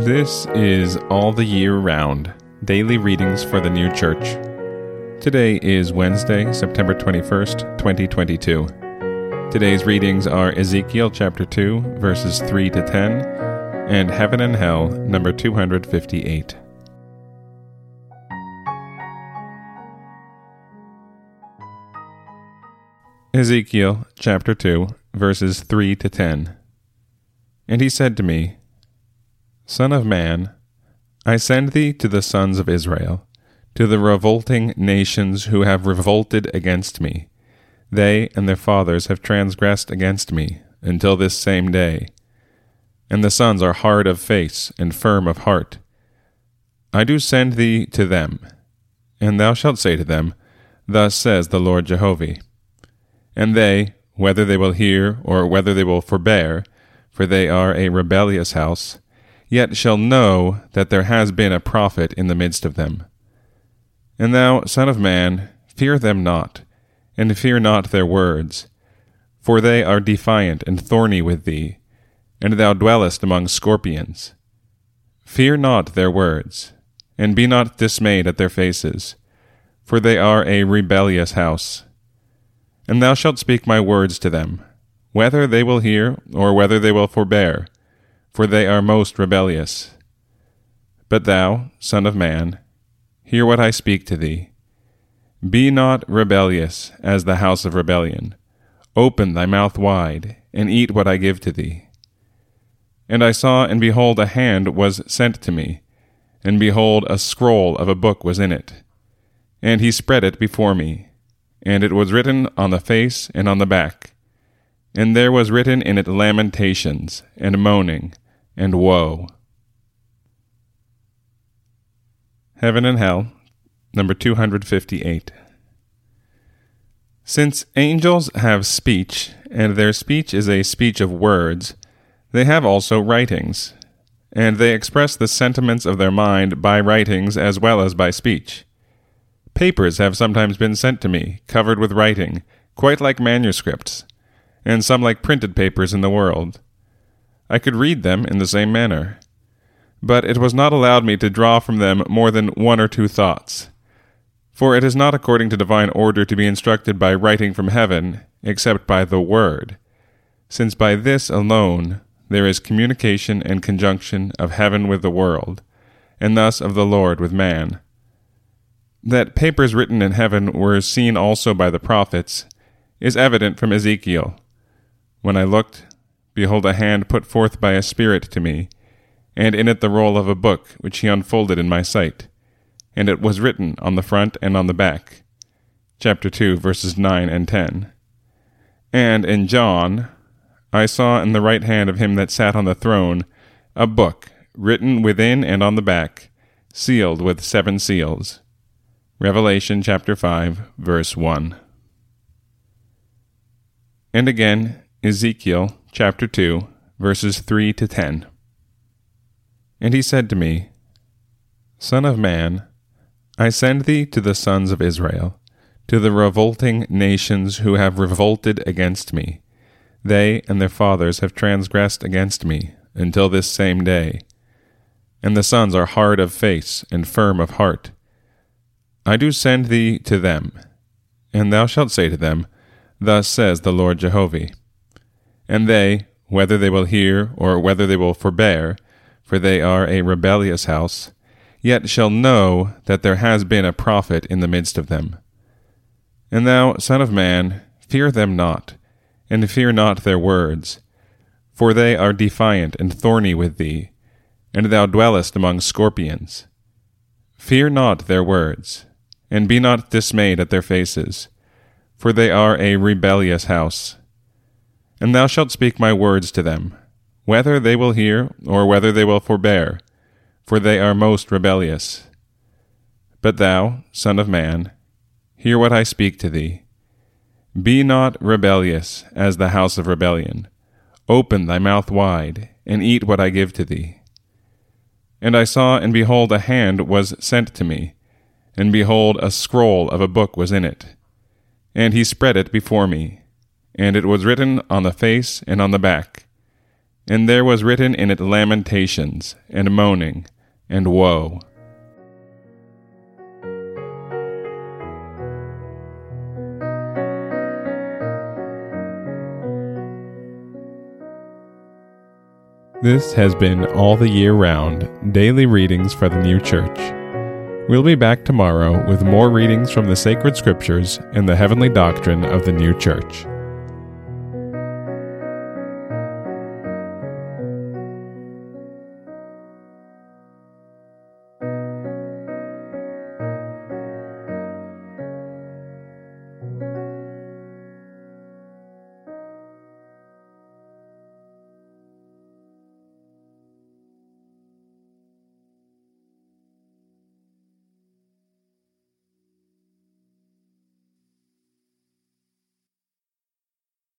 This is All the Year Round Daily Readings for the New Church. Today is Wednesday, September 21st, 2022. Today's readings are Ezekiel chapter 2, verses 3 to 10, and Heaven and Hell, number 258. Ezekiel chapter 2, verses 3 to 10. And he said to me, Son of man, I send thee to the sons of Israel, to the revolting nations who have revolted against me. They and their fathers have transgressed against me until this same day. And the sons are hard of face and firm of heart. I do send thee to them, and thou shalt say to them, Thus says the Lord Jehovah. And they, whether they will hear or whether they will forbear, for they are a rebellious house, yet shall know that there has been a prophet in the midst of them. And thou, Son of Man, fear them not, and fear not their words, for they are defiant and thorny with thee, and thou dwellest among scorpions. Fear not their words, and be not dismayed at their faces, for they are a rebellious house. And thou shalt speak my words to them, whether they will hear or whether they will forbear for they are most rebellious. But thou, Son of Man, hear what I speak to thee. Be not rebellious as the house of rebellion. Open thy mouth wide, and eat what I give to thee. And I saw, and behold, a hand was sent to me, and behold, a scroll of a book was in it. And he spread it before me, and it was written on the face and on the back. And there was written in it lamentations, and moaning, and woe. Heaven and Hell, number 258. Since angels have speech, and their speech is a speech of words, they have also writings, and they express the sentiments of their mind by writings as well as by speech. Papers have sometimes been sent to me, covered with writing, quite like manuscripts, and some like printed papers in the world. I could read them in the same manner. But it was not allowed me to draw from them more than one or two thoughts. For it is not according to divine order to be instructed by writing from heaven, except by the Word, since by this alone there is communication and conjunction of heaven with the world, and thus of the Lord with man. That papers written in heaven were seen also by the prophets is evident from Ezekiel. When I looked, behold, a hand put forth by a Spirit to me, and in it the roll of a book, which he unfolded in my sight. And it was written on the front and on the back. Chapter 2, verses 9 and 10. And in John, I saw in the right hand of him that sat on the throne a book, written within and on the back, sealed with seven seals. Revelation chapter 5, verse 1. And again, Ezekiel chapter 2, verses 3 to 10. And he said to me, Son of man, I send thee to the sons of Israel, to the revolting nations who have revolted against me. They and their fathers have transgressed against me until this same day. And the sons are hard of face and firm of heart. I do send thee to them, and thou shalt say to them, Thus says the Lord Jehovah and they, whether they will hear or whether they will forbear, for they are a rebellious house, yet shall know that there has been a prophet in the midst of them. And thou, Son of Man, fear them not, and fear not their words, for they are defiant and thorny with thee, and thou dwellest among scorpions. Fear not their words, and be not dismayed at their faces, for they are a rebellious house and thou shalt speak my words to them, whether they will hear or whether they will forbear, for they are most rebellious. But thou, Son of Man, hear what I speak to thee. Be not rebellious as the house of rebellion. Open thy mouth wide, and eat what I give to thee. And I saw, and behold, a hand was sent to me, and behold, a scroll of a book was in it. And he spread it before me and it was written on the face and on the back. and there was written in it lamentations, and moaning, and woe. This has been All the Year Round Daily Readings for the New Church. We'll be back tomorrow with more readings from the sacred scriptures and the heavenly doctrine of the new church.